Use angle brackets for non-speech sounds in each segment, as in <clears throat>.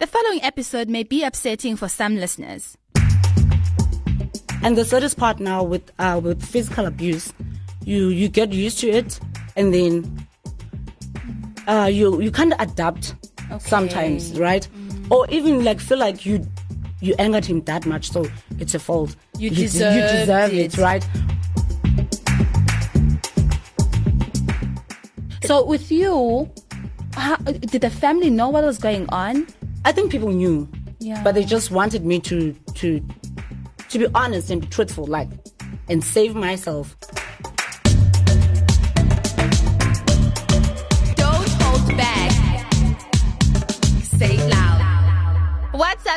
The following episode may be upsetting for some listeners. And the saddest part now with uh, with physical abuse, you you get used to it, and then uh, you you kind of adapt sometimes, right? Or even like feel like you you angered him that much, so it's a fault. You you deserved deserve it. it, right? So, with you, how, did the family know what was going on? I think people knew, Yeah. but they just wanted me to to to be honest and be truthful, like, and save myself.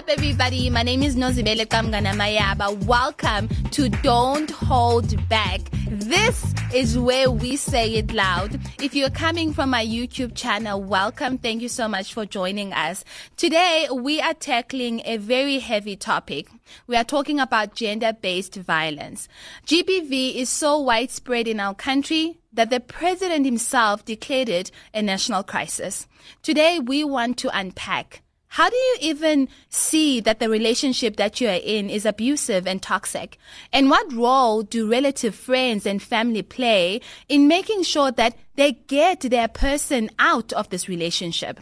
Up, everybody? My name is Nozibele Qamngana-Mayaba. Welcome to Don't Hold Back. This is where we say it loud. If you're coming from my YouTube channel, welcome. Thank you so much for joining us. Today, we are tackling a very heavy topic. We are talking about gender-based violence. GBV is so widespread in our country that the president himself declared it a national crisis. Today, we want to unpack how do you even see that the relationship that you are in is abusive and toxic? And what role do relative friends and family play in making sure that they get their person out of this relationship?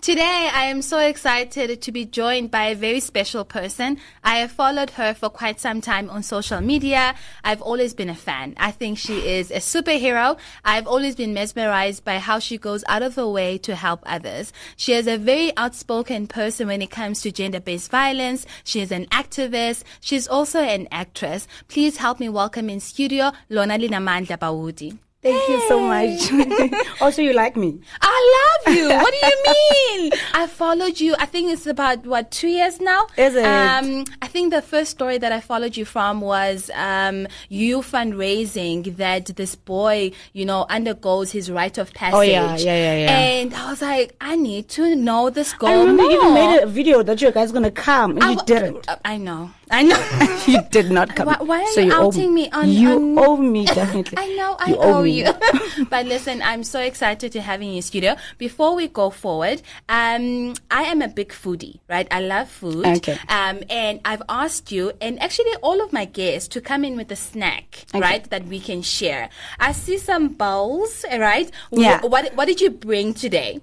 Today, I am so excited to be joined by a very special person. I have followed her for quite some time on social media. I've always been a fan. I think she is a superhero. I've always been mesmerized by how she goes out of her way to help others. She is a very outspoken person when it comes to gender-based violence. She is an activist. She's also an actress. Please help me welcome in studio Lona Linamandla Bawuti. Thank you so much. <laughs> also, you like me. I love you. What do you mean? I followed you. I think it's about what two years now. Is it? Um, I think the first story that I followed you from was um, you fundraising that this boy, you know, undergoes his rite of passage. Oh, yeah, yeah, yeah, yeah. And I was like, I need to know this girl I remember you even made a video that you guys gonna come, and I you didn't. I know. I know. <laughs> you did not come. Why, why are So you, outing me on? You on- owe me definitely. <laughs> I know I You owe, owe you. <laughs> but listen, I'm so excited to have you in your studio. Before we go forward, um, I am a big foodie, right? I love food. Okay. Um, and I've asked you, and actually all of my guests, to come in with a snack, Okay. right, that we can share. I see some bowls, right? Yeah. What What did you bring today?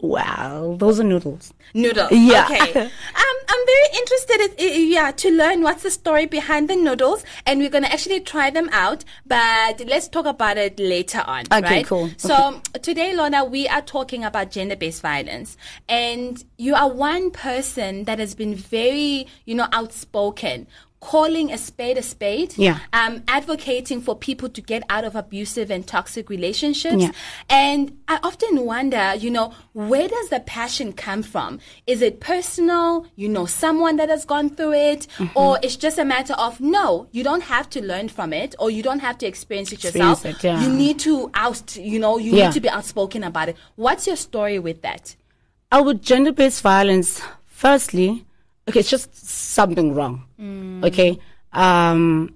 Wow, those are noodles. Noodles. Yeah. Okay. <laughs> Um, I'm very interested, in, yeah, to learn what's the story behind the noodles, and we're gonna actually try them out. But let's talk about it later on. Okay, right? cool. So today, Lona, we are talking about gender-based violence, and you are one person that has been very, you know, outspoken. Calling a spade a spade, Yeah. um, advocating for people to get out of abusive and toxic relationships, Yeah. and I often wonder, you know, where does the passion come from? Is it personal? You know, someone that has gone through it? Mm-hmm. Or it's just a matter of, no, you don't have to learn from it or you don't have to experience it yourself. Experience it, yeah. You need to out, you know, you Yeah. need to be outspoken about it. What's your story with that? Uh, with gender-based violence, firstly, okay, it's just something wrong. Okay, um,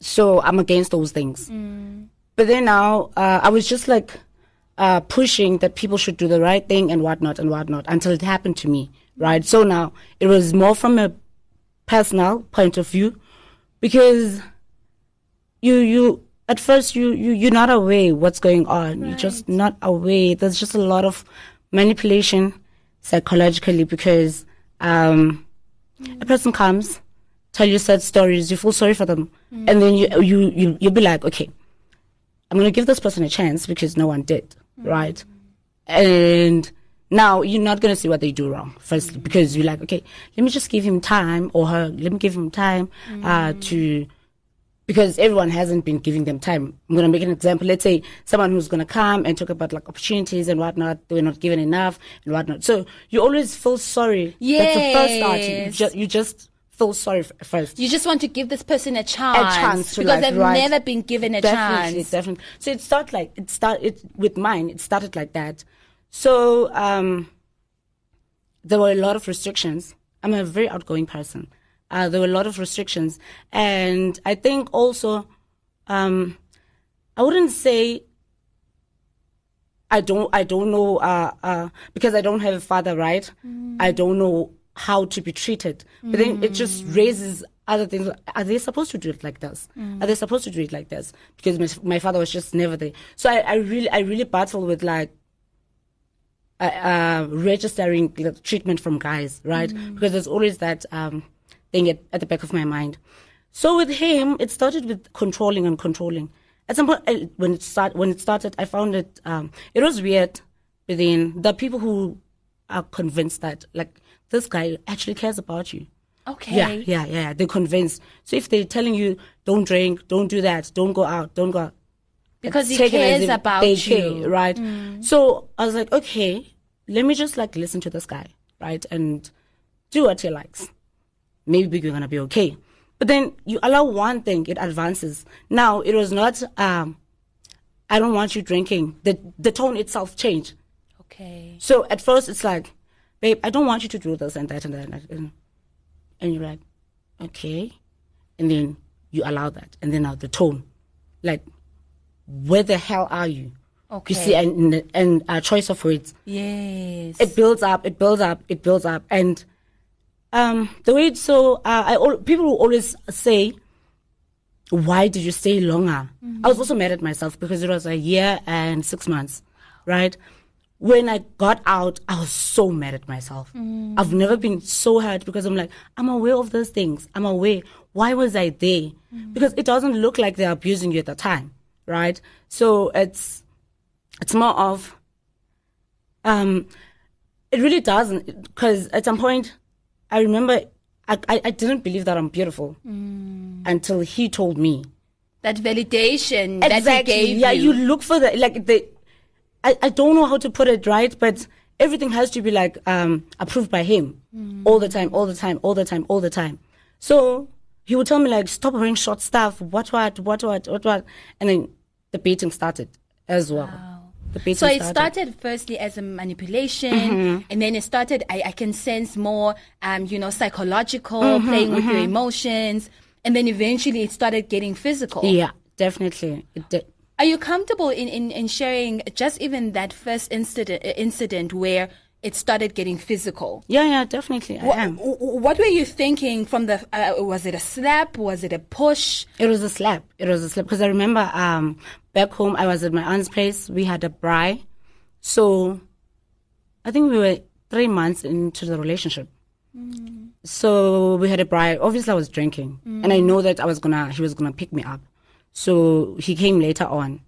so I'm against those things. But then now, uh, I was just like uh, pushing that people should do the right thing and whatnot and whatnot until it happened to me. Right. So now it was more from a personal point of view because you you at first you you you're not aware what's going on you're just not aware there's just a lot of manipulation psychologically because um a person comes tell you sad stories you feel sorry for them mm. and then you you you you'll be like okay i'm going to give this person a chance because no one did mm. right? And now you're not going to see what they do wrong firstly because you're like okay let me just give him time or her let me give him time uh mm. to because everyone hasn't been giving them time. I'm going to make an example. Let's say someone who's going to come and talk about like opportunities and whatnot. They were not given enough and whatnot. So you always feel sorry. That's the first start. You, Yes. ju- you just feel sorry first. You just want to give this person a chance. chance to, because like, they've right. never been given a definitely, chance. definitely. So it started like it started it with mine. It started like that. So um, there were a lot of restrictions. I'm a very outgoing person. Uh, there were a lot of restrictions, and I think also, um, I wouldn't say. I don't I don't know uh, uh, because I don't have a father, right? I don't know how to be treated. But then it just raises other things. Are they supposed to do it like this? Are they supposed to do it like this? Because my, my father was just never there. So I, I really I really battle with like uh, uh, registering the treatment from guys, right? Because there's always that um, thing at, at the back of my mind. So with him, it started with controlling and controlling. At some point, when it start when it started, I found it um, it was weird. But then the people who are convinced that like this guy actually cares about you. Okay. Yeah, yeah, yeah. They're convinced. So if they're telling you don't drink, don't do that, don't go out, don't go out, Because he take it as cares about you. Mm. care, right? So I was like, okay, let me just like listen to this guy, right, and do what he likes. Maybe we're gonna be okay. But then you allow one thing, it advances. Now it was not. um I don't want you drinking. The the tone itself changed. Okay. So at first it's like, babe, I don't want you to do this and that and that. And, that. and and you're like, okay. And then you allow that. And then now the tone, like, where the hell are you? Okay. You see, and, and a choice of words. Yes. It builds up, it builds up, it builds up. And um, the way so, uh, I, people will always say, why did you stay longer? I was also mad at myself because it was a year and six months, right? When I got out, I was so mad at myself. I've never been so hurt because I'm like, I'm aware of those things. I'm aware. Why was I there? Because it doesn't look like they're abusing you at the time, right? So it's, it's more of, um, it really doesn't because at some point, I remember I, I, I didn't believe that I'm beautiful until he told me. that validation that he gave yeah, you. you look for the like the. I, I don't know how to put it right, but everything has to be like um approved by him all the time, all the time, all the time, all the time. So he would tell me like, stop wearing short stuff. What what what what what what, and then the beating started as well. Beating So it started firstly as a manipulation, Mm-hmm. and then it started. I, I can sense more, um, you know, psychological, Mm-hmm, playing with your emotions, and then eventually it started getting physical. Yeah, definitely. It did. Are you comfortable in, in, in sharing just even that first incident incident where it started getting physical? Yeah, yeah, definitely. I What, am. what were you thinking from the? Uh, was it a slap? Was it a push? It was a slap. It was a slap because I remember um, back home I was at my aunt's place. We had a braai, so I think we were three months into the relationship. So we had a braai. Obviously, I was drinking, and I know that I was gonna he was gonna pick me up. So he came later on,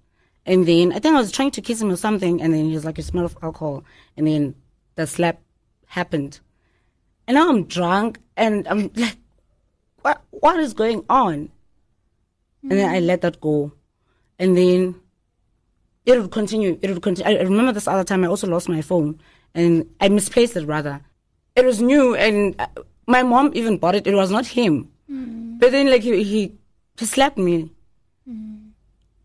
and then I think I was trying to kiss him or something, and then he was like, "You smell of alcohol," and then the slap happened, and now I'm drunk, and I'm like, "What? What is going on?" and then I let that go, and then it would continue. It would continue. I remember this other time I also lost my phone, and I misplaced it rather. It was new, and my mom even bought it. It was not him, hmm. but then like he, he he slapped me. Hmm.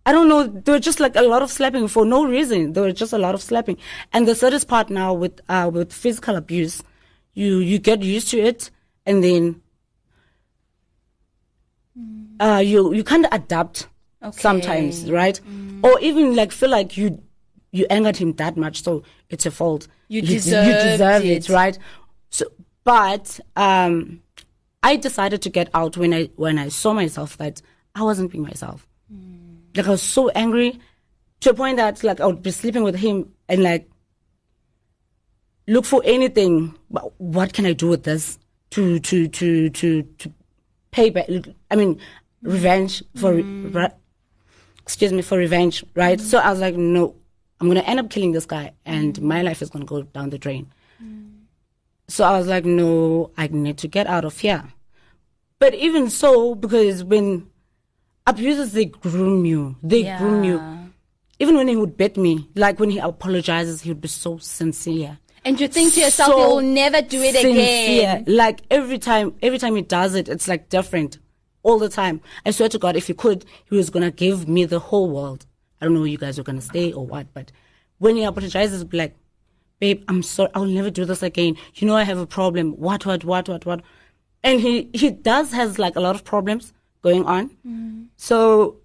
I don't know. There were just like a lot of slapping for no reason. There were just a lot of slapping, and the saddest part now with uh with physical abuse, you you get used to it, and then uh, you you kind of adapt sometimes, right? Or even like feel like you you angered him that much, so it's a fault. You you deserved deserve it. it, right? So, but um, I decided to get out when I when I saw myself that I wasn't being myself. Like I was so angry to a point that like I would be sleeping with him and like look for anything. But what can I do with this to to to to to pay back? I mean, revenge for re- mm. excuse me for revenge, right? Mm. So I was like, no, I'm gonna end up killing this guy, and mm. my life is gonna go down the drain. So I was like, no, I need to get out of here. But even so, because when abusers they groom you, they groom you. Even when he would bet me, like when he apologizes, he would be so sincere. And you think to yourself, So you will never do it again. sincere. Like every time, every time he does it, it's like different. All the time. I swear to God, if he could, he was gonna give me the whole world. I don't know where you guys are gonna stay or what, but when he apologizes, be like, babe, I'm sorry, I'll never do this again. You know I have a problem. What, what, what, what, what? And he, he does has like a lot of problems going on. So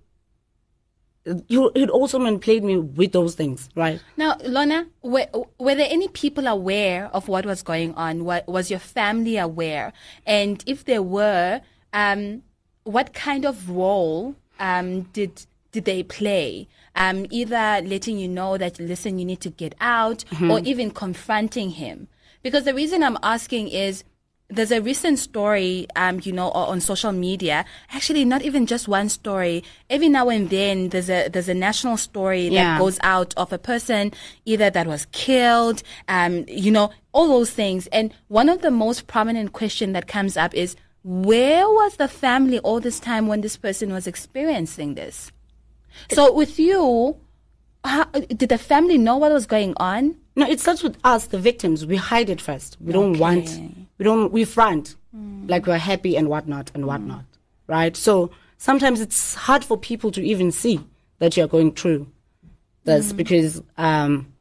he he'd also manipulate me with those things, right? Now, Lona, were, were there any people aware of what was going on? What, was your family aware? And if there were, um, what kind of role um, did did they play? Um, either letting you know that listen, you need to get out, or even confronting him. Because the reason I'm asking is there's a recent story, um, you know, on social media. Actually, not even just one story. Every now and then, there's a there's a national story that Yeah. goes out of a person either that was killed, um, you know, all those things. And one of the most prominent question that comes up is, where was the family all this time when this person was experiencing this? So with you, how, did the family know what was going on? No, it starts with us, the victims. We hide it first. We don't want, we don't, we front like we're happy and whatnot and whatnot, right? So sometimes it's hard for people to even see that you're going through this because, um,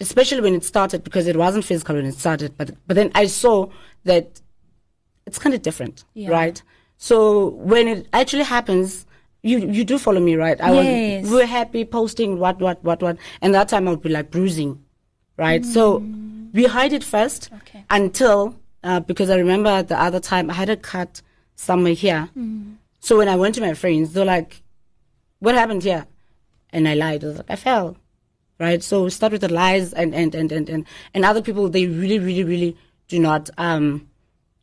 especially when it started, because it wasn't physical when it started, but but then I saw that it's kind of different, Yeah. right? So when it actually happens, you you do follow me, right? I Yes. was We're happy posting what what what what, and that time I would be like bruising, right? So we hide it first Okay. until uh, because I remember the other time I had a cut somewhere here. So when I went to my friends, they're like, "What happened here?" And I lied. I was like, "I fell." Right. So we start with the lies, and and and and and, and other people they really really really do not um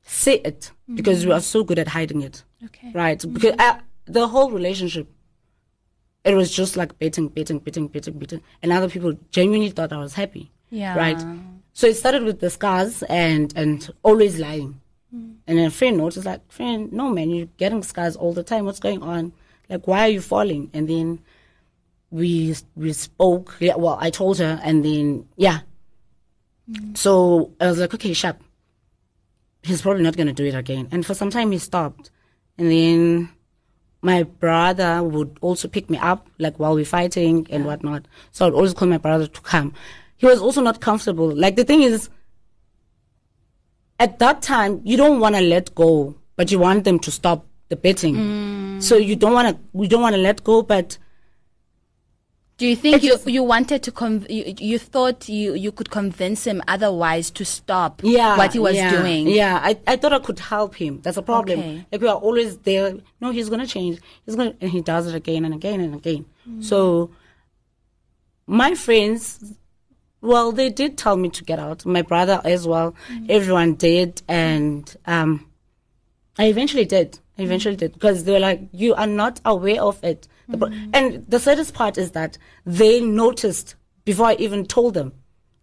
say it because we are so good at hiding it. Okay. Right. Because I, the whole relationship, it was just like betting, betting, betting, betting, betting. And other people genuinely thought I was happy. Yeah. Right. So it started with the scars and, and always lying. Mm. And then a friend noticed like, friend, no man, you're getting scars all the time. What's going on? Like, why are you falling? And then we, we spoke. Yeah. Well, I told her and then, yeah. Mm. So I was like, okay, sharp. He's probably not going to do it again. And for some time he stopped. And then my brother would also pick me up, like while we're fighting and whatnot. So I'd always call my brother to come. He was also not comfortable. Like the thing is, at that time, you don't want to let go, but you want them to stop the betting. Mm. So you don't want to, we don't want to let go, but Do you think you, you wanted to conv- you, you thought you, you could convince him otherwise to stop yeah, what he was yeah, doing? Yeah, I, I thought I could help him. That's a problem. Okay. Like we are always there. No, he's gonna change. He's gonna, and he does it again and again and again. Mm. So my friends, well, they did tell me to get out. My brother as well. Everyone did, and um, I eventually did. I eventually did because they were like, "You are not aware of it." Pro- And the saddest part is that they noticed before I even told them.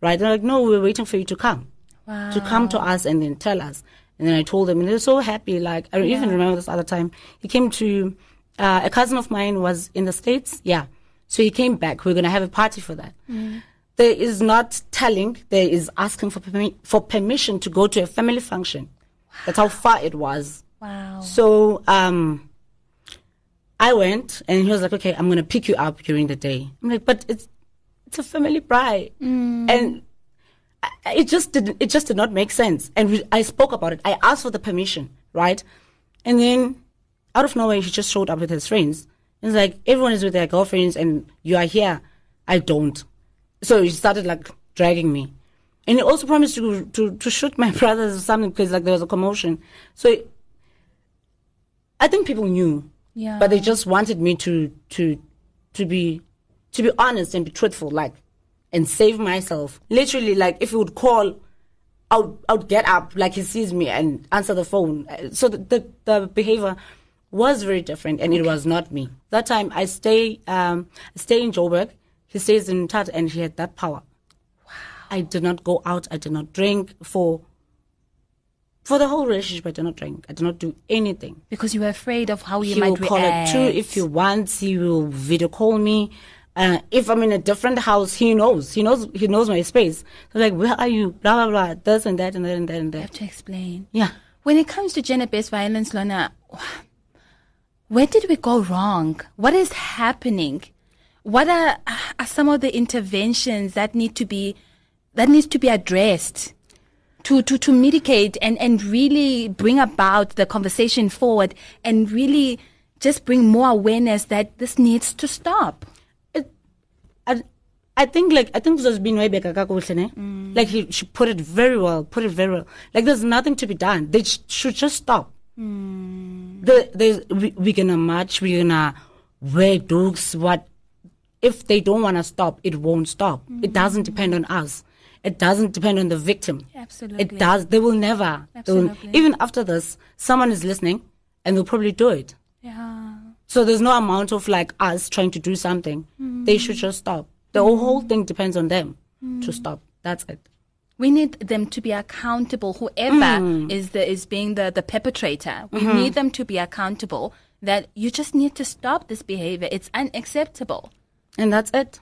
Right? They're like, "No, we're waiting for you to come." Wow. to come to us and then tell us. And then I told them, and they were so happy. Like I even remember this other time. He came to uh, a cousin of mine was in the states. Yeah, so he came back. We are gonna have a party for that. There is not telling. There is asking for permi- for permission to go to a family function. That's how far it was. Wow. So um, I went, and he was like, "Okay, I'm gonna pick you up during the day." I'm like, "But it's it's a family braai," and it just didn't. It just did not make sense. And we, I spoke about it. I asked for the permission, right? And then, out of nowhere, he just showed up with his friends. It's like everyone is with their girlfriends, and you are here. I don't. So he started like dragging me, and he also promised to to to shoot my <laughs> brothers or something because like there was a commotion. So I think people knew, Yeah. but they just wanted me to to to be to be honest and be truthful, like and save myself. Literally, like if he would call, I would, I would get up like he sees me and answer the phone. So the the, the behavior was very different, and it was not me. That time I stay um I stay in Joburg. He stays in touch, and he had that power. Wow. I did not go out. I did not drink for for the whole relationship. I did not drink. I did not do anything because you were afraid of how you he might will call react. it too if he wants. He will video call me. Uh, if I'm in a different house, he knows. He knows. He knows my space. So like, where are you? Blah blah blah. This and that and that and that and You that. have to explain. Yeah. When it comes to gender-based violence, Lona, where did we go wrong? What is happening? What are, are some of the interventions that need to be that needs to be addressed to, to, to mitigate and, and really bring about the conversation forward and really just bring more awareness that this needs to stop? I think like I think this has been way back? Mm. Like he she put it very well, put it very well. Like there's nothing to be done. They sh- should just stop. Mm. The, we, we're gonna march, we're gonna wear dogs. What if they don't wanna stop? It won't stop. It mm-hmm. doesn't depend on us. It doesn't depend on the victim. Absolutely. It does. They will never. They will- Absolutely. even after this, someone is listening, and they'll probably do it. Yeah. So there's no amount of like us trying to do something. Mm-hmm. They should just stop. The whole thing depends on them to mm-hmm. stop. That's it. We need them to be accountable. Whoever mm. is the is being the, the perpetrator, we need them to be accountable. That you just need to stop this behavior. It's unacceptable. And that's it.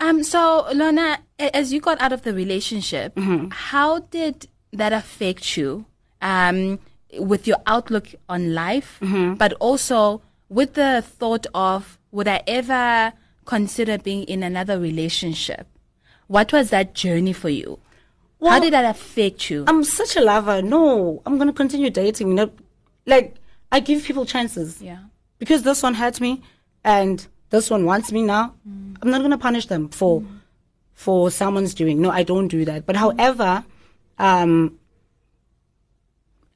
Um. So, Lona, a- as you got out of the relationship, Mm-hmm. how did that affect you? Um, with your outlook on life, Mm-hmm. but also with the thought of, would I ever consider being in another relationship? What was that journey for you? how did that affect you? I'm such a lover. No, I'm gonna continue dating. You know, like I give people chances yeah. because this one hurt me, and this one wants me now. I'm not gonna punish them for for someone's doing. No, I don't do that. But however, um,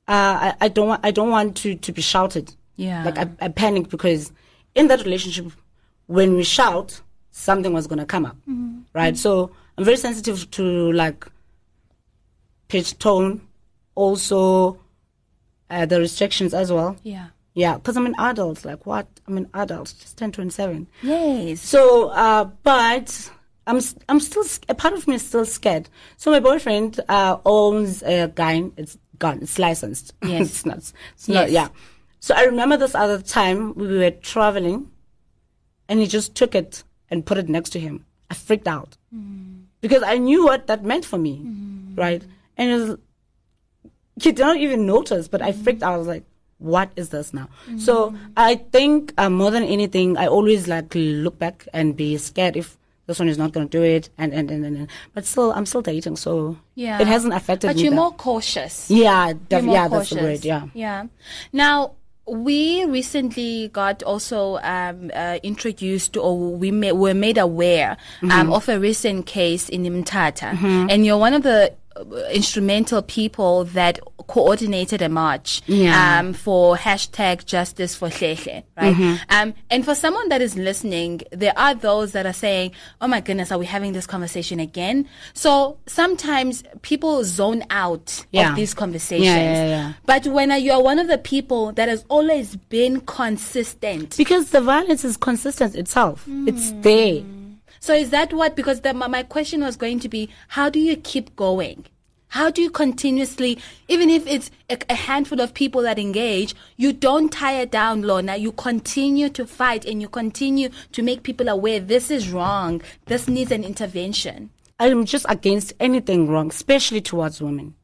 uh, I, I don't want I don't want to to be shouted. Yeah. Like I, I panicked because in that relationship, when we shout, something was gonna come up, right? So I'm very sensitive to like pitch, tone, also uh, the restrictions as well. Yeah. Yeah, because I'm an adult. Like what? I'm an adult, just 10, 27. Yes. So, uh, but I'm I'm still a part of me is still scared. So my boyfriend uh, owns a gun. It's gun. It's licensed. <laughs> Yes. it's not. It's not. Yeah. So I remember this other time we were traveling, and he just took it and put it next to him. I freaked out because I knew what that meant for me, right? And it was, he did not even notice, but I freaked out. I was like, "What is this now?" So I think uh, more than anything, I always like look back and be scared if this one is not going to do it, and and, and and and. But still, I'm still dating, so Yeah. it hasn't affected But me. you're that- more cautious. yeah, def- more yeah, that's the word. Yeah. Yeah. Now, we recently got also um, uh, introduced or we ma- were made aware Mm-hmm. um, of a recent case in Umtata. And you're one of the instrumental people that coordinated a march Yeah. um, for hashtag justice for Hlehle, right? Mm-hmm. Um, and for someone that is listening, there are those that are saying, oh my goodness, are we having this conversation again? So sometimes people zone out Yeah. of these conversations. Yeah. But when uh, you're one of the people that has always been consistent, Because the violence is consistent itself. It's Hmm. there. So is that what? Because the, my, my question was going to be, how do you keep going? How do you continuously, even if it's a, a handful of people that engage, you don't tire down, Lona. You continue to fight and you continue to make people aware this is wrong. This needs an intervention. I'm just against anything wrong, especially towards women.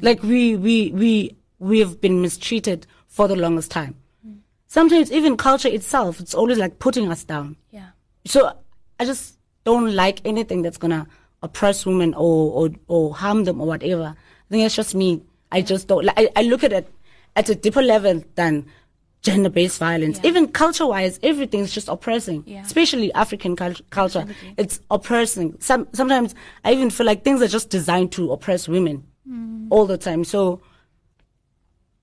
Like we we we we have been mistreated for the longest time. Mm. Sometimes even culture itself, it's always like putting us down. Yeah. So I just don't like anything that's gonna oppress women or or, or harm them or whatever. I think it's just me. I just don't. Like, I, I look at it at a deeper level than gender-based violence. Even culture-wise, everything's just oppressing. Yeah. Especially African cult- culture, it's oppressing. Some sometimes I even feel like things are just designed to oppress women hmm. all the time. So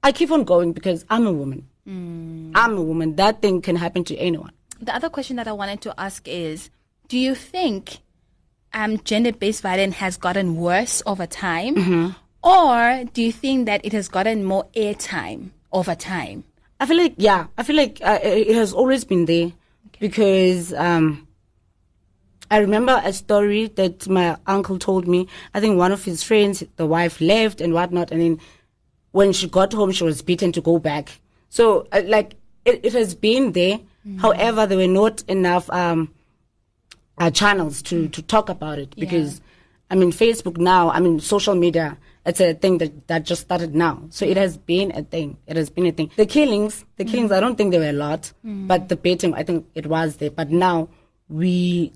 I keep on going because I'm a woman. Hmm. I'm a woman. That thing can happen to anyone. The other question that I wanted to ask is, do you think um, gender-based violence has gotten worse over time, Mm-hmm. or do you think that it has gotten more airtime over time? I feel like yeah, I feel like uh, it has always been there because um, I remember a story that my uncle told me. I think one of his friends, the wife left and whatnot, and then when she got home, she was beaten to go back. So uh, like it, it has been there. However, there were not enough um, uh, channels to to talk about it because I mean Facebook now. I mean social media. It's a thing that that just started now. So it has been a thing. It has been a thing. The killings, the killings. I don't think there were a lot, but the beating, I think it was there. But now we,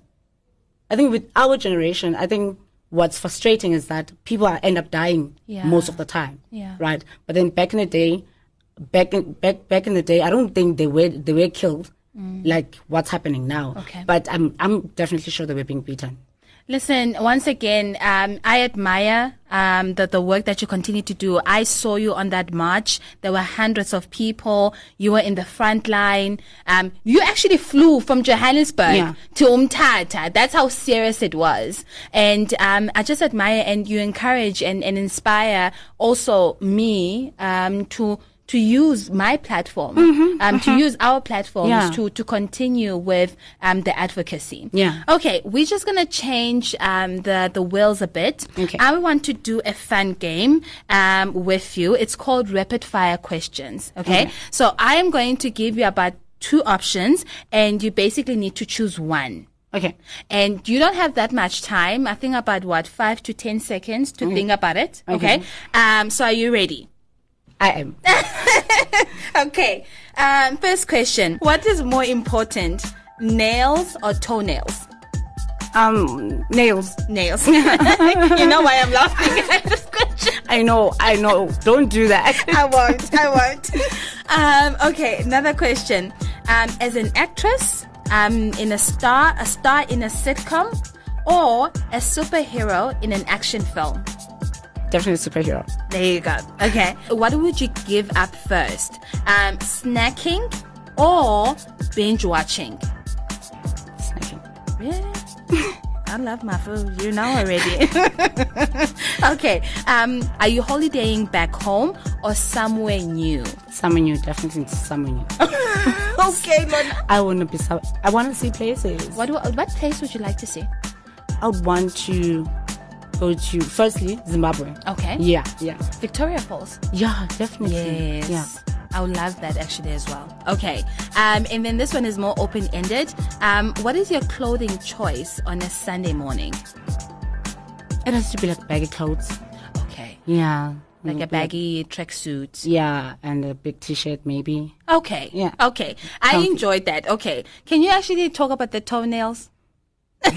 I think with our generation, I think what's frustrating is that people are, end up dying Yeah. most of the time. Yeah. Right. But then back in the day, back in back back in the day, I don't think they were they were killed like what's happening now. Okay. But I'm I'm definitely sure they were being beaten. Listen, once again, um, I admire um, the, the work that you continue to do. I saw you on that march. There were hundreds of people. You were in the front line. Um, you actually flew from Johannesburg Yeah. to Umtata. That's how serious it was. And um, I just admire and you encourage and, and inspire also me um, to to use my platform, um, to use our platforms Mm-hmm, Yeah. to to continue with um, the advocacy. Yeah. Okay, we're just gonna change um, the the wheels a bit. Okay. I want to do a fun game um, with you. It's called rapid fire questions. Okay? Okay. so I am going to give you about two options, and you basically need to choose one. Okay. And you don't have that much time. I think about what five to ten seconds to think about it. Okay. Okay. Um. So are you ready? I am. <laughs> Okay. Um. First question: What is more important, nails or toenails? Um nails. Nails. <laughs> you know why I'm laughing at this question. I know, I know. Don't do that. <laughs> I won't. I won't. Um, okay, another question. Um, as an actress, um, in a star, a star in a sitcom, or a superhero in an action film. Definitely superhero. There you go. Okay, what would you give up first? Um, snacking or binge watching? Snacking. Really? <laughs> I love my food. You know already. <laughs> okay. Um, are you holidaying back home or somewhere new? Somewhere new, definitely somewhere new. <laughs> okay, Lord. I wanna be I wanna see places. What do, what place would you like to see? I would want to go to firstly Zimbabwe. Okay. Yeah, yeah. Victoria Falls. Yeah, definitely. Yes. Yeah. I would love that actually as well. Okay. Um, and then this one is more open ended. Um, what is your clothing choice on a Sunday morning? It has to be like baggy clothes. Okay. Yeah. Like a Maybe baggy tracksuit. Yeah, and a big t shirt maybe. Okay. Yeah. Okay. I Comfy. enjoyed that. Okay. Can you actually talk about the toenails? <laughs>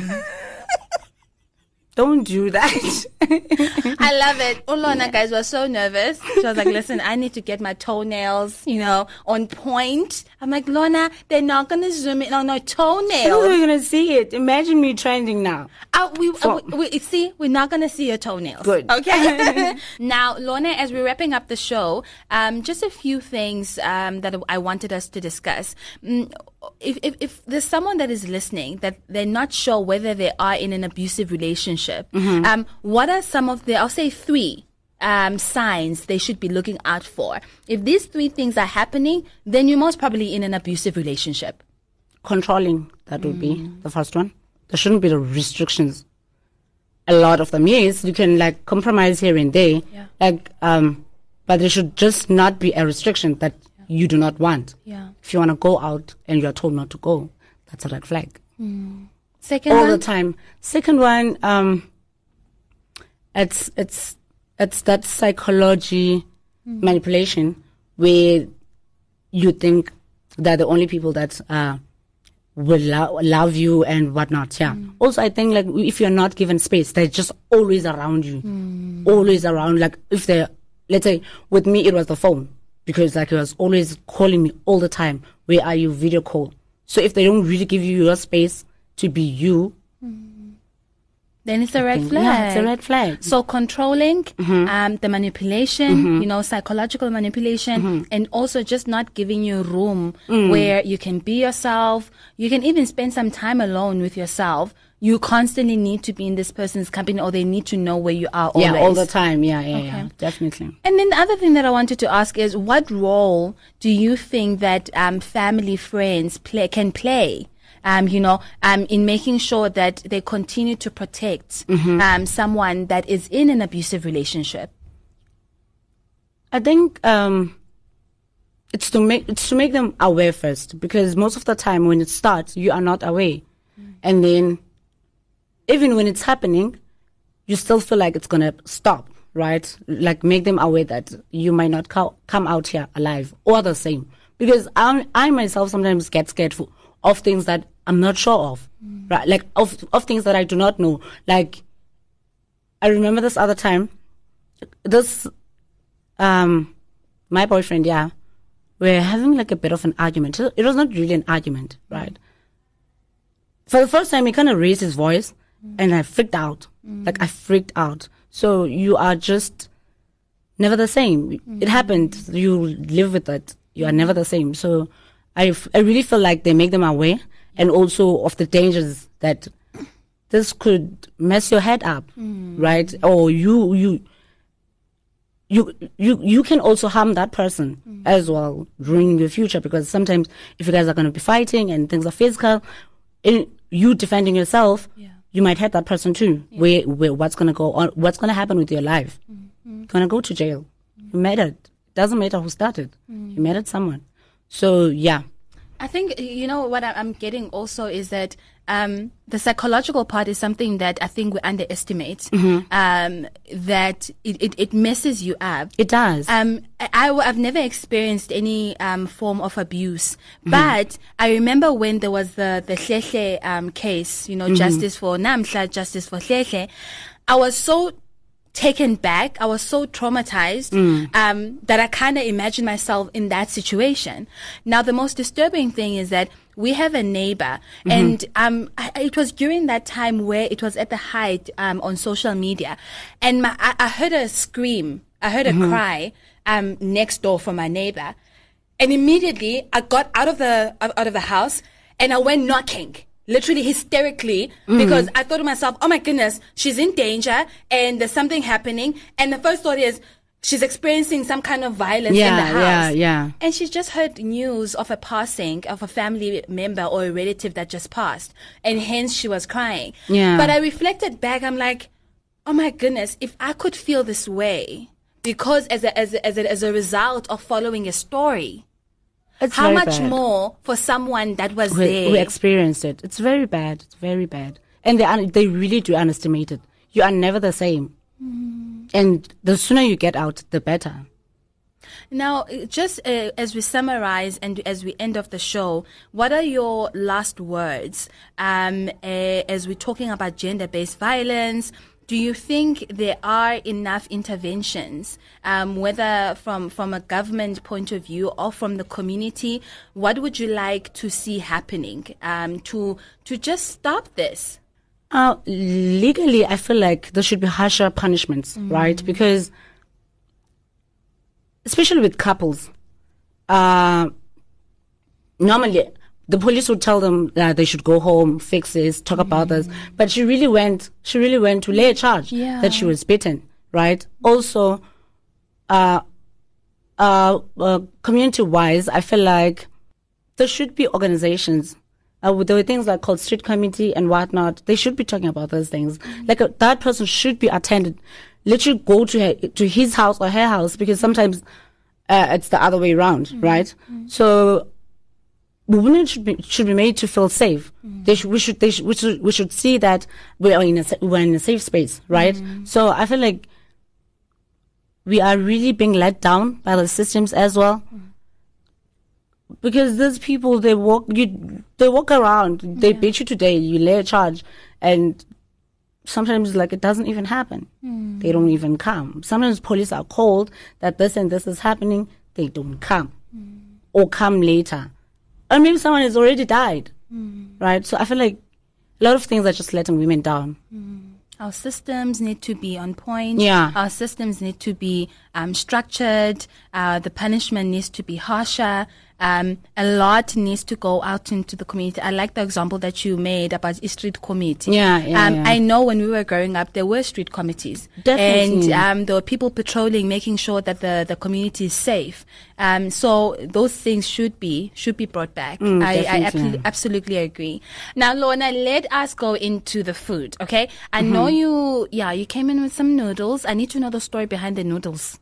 Don't do that. <laughs> I love it. Ulona guys was so nervous. She was like, listen, I need to get my toenails, you know, on point. I'm like, Lona, they're not going to zoom in on our toenails. we gonna see it? Imagine me trending now. Uh, we, uh, we, we- see, we're not going to see your toenails. Good. Okay. <laughs> <laughs> now, Lona, as we're wrapping up the show, um, just a few things um, that I wanted us to discuss. Mm, if, if, if there's someone that is listening that they're not sure whether they are in an abusive relationship, um, what are some of the, I'll say three um, signs they should be looking out for? If these three things are happening, then you're most probably in an abusive relationship. Controlling, that would be the first one. There shouldn't be the restrictions. A lot of them, yes, you can like compromise here and there. Yeah. Like, um, but there should just not be a restriction that you do not want. Yeah. If you want to go out and you are told not to go, that's a red flag. Second all one? the time. Second one, um, it's it's it's that psychology manipulation where you think they're the only people that uh, will lo- love you and whatnot. Yeah. Also, I think like if you're not given space, they're just always around you, always around. Like if they're, let's say, with me, it was the phone because like he was always calling me all the time. Where are you? Video call. So if they don't really give you your space to be you, Then it's a red flag. yeah, it's a red flag. So controlling, Mm-hmm. um, the manipulation, you know, psychological manipulation, Mm-hmm. and also just not giving you room Mm. where you can be yourself. You can even spend some time alone with yourself. You constantly need to be in this person's company, or they need to know where you are. Always. Yeah, all the time. Yeah, yeah, yeah, definitely. And then the other thing that I wanted to ask is, what role do you think that um, family, friends play can play? Um, you know, um, in making sure that they continue to protect um, someone that is in an abusive relationship. I think um, it's to make it's to make them aware first because most of the time when it starts, you are not aware, and then even when it's happening, you still feel like it's gonna stop, right? Like make them aware that you might not co- come out here alive or the same. Because I I myself sometimes get scared for, of things that I'm not sure of, right? Like of of things that I do not know. Like I remember this other time, this um my boyfriend, yeah, we're having like a bit of an argument. It was not really an argument, right? For the first time, he kind of raised his voice, and I freaked out. Mm. Like I freaked out. So you are just never the same. It mm. happened. You live with it. You are never the same. So I, f- I really feel like they make them aware and also of the dangers that this could mess your head up, mm. right? Or you, you, you, you, you can also harm that person as well, ruining your future because sometimes if you guys are going to be fighting and things are physical, in you defending yourself, Yeah. You might hurt that person too. Where, where, what's going to go on? What's going to happen with your life? Mm-hmm. Gonna go to jail. Mm-hmm. You murdered. Doesn't matter who started. You mm-hmm. murdered someone. So yeah, I think you know what I'm getting also is that um, the psychological part is something that I think we underestimate. Mm-hmm. Um, that it, it, it messes you up. it does. Um, I, have never experienced any um, form of abuse, but I remember when there was the the Hlehla um, case, you know, justice for Namhla, justice for Hlehla. I was so taken back. I was so traumatized um, that I kind of imagined myself in that situation. Now, the most disturbing thing is that we have a neighbor, and um, I, it was during that time where it was at the height um, on social media, and my, I, I heard a scream, I heard a cry um, next door from my neighbor, and immediately I got out of the out of the house and I went knocking. Literally hysterically because I thought to myself, oh my goodness, she's in danger and there's something happening. And the first thought is she's experiencing some kind of violence in the Yeah, house. yeah, yeah. And she's just heard news of a passing of a family member or a relative that just passed. And hence she was crying. Yeah. But I reflected back, I'm like, oh my goodness, if I could feel this way because as a, as a, as a, as a result of following a story, It's how much bad. more for someone that was who, there? who experienced it? It's very bad. It's very bad, and they they really do underestimate it. You are never the same, and the sooner you get out, the better. Now, just uh, as we summarize and as we end off the show, what are your last words um, uh, as we're talking about gender based violence? Do you think there are enough interventions, um, whether from, from a government point of view or from the community? What would you like to see happening um, to, to just stop this? Uh, legally, I feel like there should be harsher punishments, right? Because, especially with couples, uh, normally the police would tell them that they should go home, fix this, talk about this. But she really went, she really went to lay a charge Yeah. that she was beaten, right? Also, uh, uh, uh community wise, I feel like there should be organizations. Uh, there were things like called street committee and whatnot. They should be talking about those things. Like uh, that person should be attended. Literally go to her, to his house or her house because sometimes uh, it's the other way around, right? So women should be should be made to feel safe. They should, we should they should, we should we should see that we are in a we're in a safe space, right? So I feel like we are really being let down by the systems as well. Because these people they walk you they walk around, they beat you today, you lay a charge and sometimes like it doesn't even happen. They don't even come. Sometimes police are called that this and this is happening, they don't come. Or come later. Or maybe someone has already died. Right? So I feel like a lot of things are just letting women down. Our systems need to be on point. Yeah. Our systems need to be um, structured. Uh, the punishment needs to be harsher. Um, a lot needs to go out into the community. I like the example that you made about a street committee. Yeah, yeah, um, yeah. I know when we were growing up, there were street committees. Definitely. And um, there were people patrolling, making sure that the, the community is safe. Um, so those things should be should be brought back. Mm, I, I definitely. absolutely absolutely agree. Now, Lona, let us go into the food, okay? I know Mm-hmm. you, yeah, you came in with some noodles. I need to know the story behind the noodles.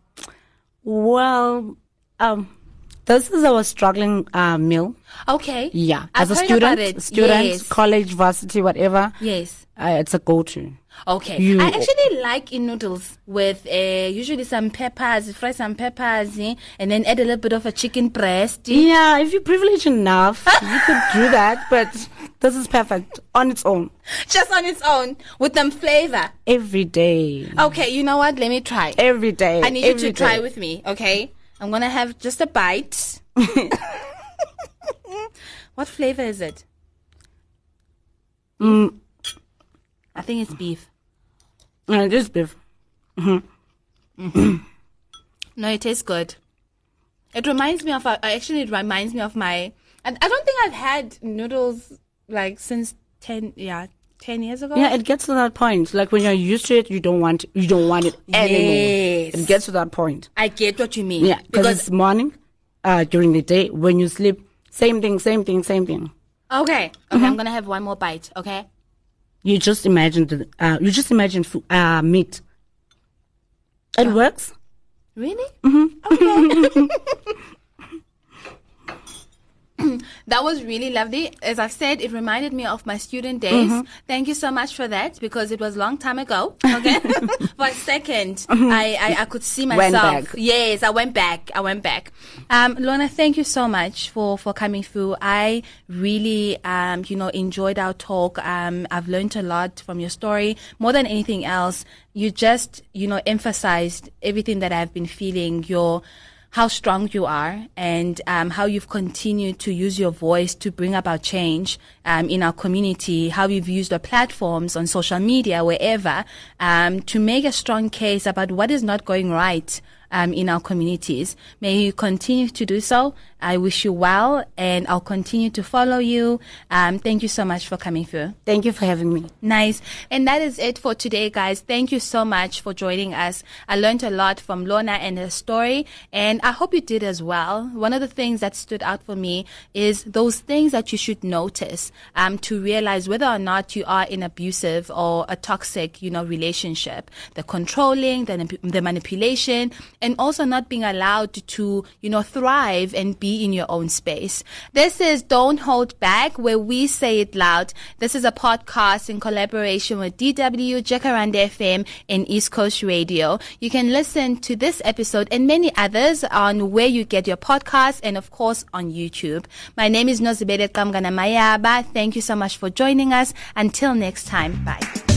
Well, um, this is our struggling uh, meal. Okay. Yeah, I've as a student, student, Yes. college, varsity, whatever. Yes. Uh, it's a go-to. Okay. You- I actually like in noodles with uh, usually some peppers, fry some peppers, eh, and then add a little bit of a chicken breast. eh. Yeah, if you're privileged enough, you could do that. But this is perfect on its own Just on its own with some flavor. every day. Okay, you know what? Let me try. Every day. I need you to try with me, okay? I'm gonna have just a bite. <laughs> what flavor is it? Mm, I think it's beef. uh, it is beef. <clears throat> No, it tastes good. It reminds me of. Uh, actually, it reminds me of my. I, I don't think I've had noodles like since ten. Yeah, ten years ago. Yeah, it gets to that point. Like when you're used to it, you don't want you don't want it anymore. Yes. It gets to that point. I get what you mean. Yeah, because it's morning, uh, during the day when you sleep, same thing, same thing, same thing. okay, okay, Mm-hmm. I'm gonna have one more bite. Okay. You just imagine the, uh, you just imagine fu- uh, meat. It works. Really? Mm-hmm. Okay. <laughs> <laughs> <clears throat> that was really lovely. As I've said, it reminded me of my student days. Mm-hmm. Thank you so much for that because it was a long time ago. <laughs> Okay. <laughs> for a 2nd Mm-hmm. I, I, I could see myself. Yes, I went back. I went back. Um, Lona, thank you so much for, for coming through. I really, um, you know, enjoyed our talk. Um, I've learned a lot from your story. More than anything else, you just, you know, emphasized everything that I've been feeling. Your, how strong you are and um, how you've continued to use your voice to bring about change um, in our community, how you've used the platforms on social media, wherever, um, to make a strong case about what is not going right um, in our communities. May you continue to do so. I wish you well and I'll continue to follow you. Um, thank you so much for coming through. Thank you for having me. Nice. And that is it for today, guys. Thank you so much for joining us. I learned a lot from Lona and her story, and I hope you did as well. One of the things that stood out for me is those things that you should notice um, to realize whether or not you are in abusive or a toxic, you know, relationship. The controlling, the, the manipulation, and also not being allowed to, you know, thrive and in your own space. This is Don't Hold Back, where we say it loud. This is a podcast in collaboration with DW, Jacaranda FM, and East Coast Radio. You can listen to this episode and many others on where you get your podcasts and of course on YouTube. My name is Nozibele Qamngana Mayaba. Thank you so much for joining us. Until next time, bye.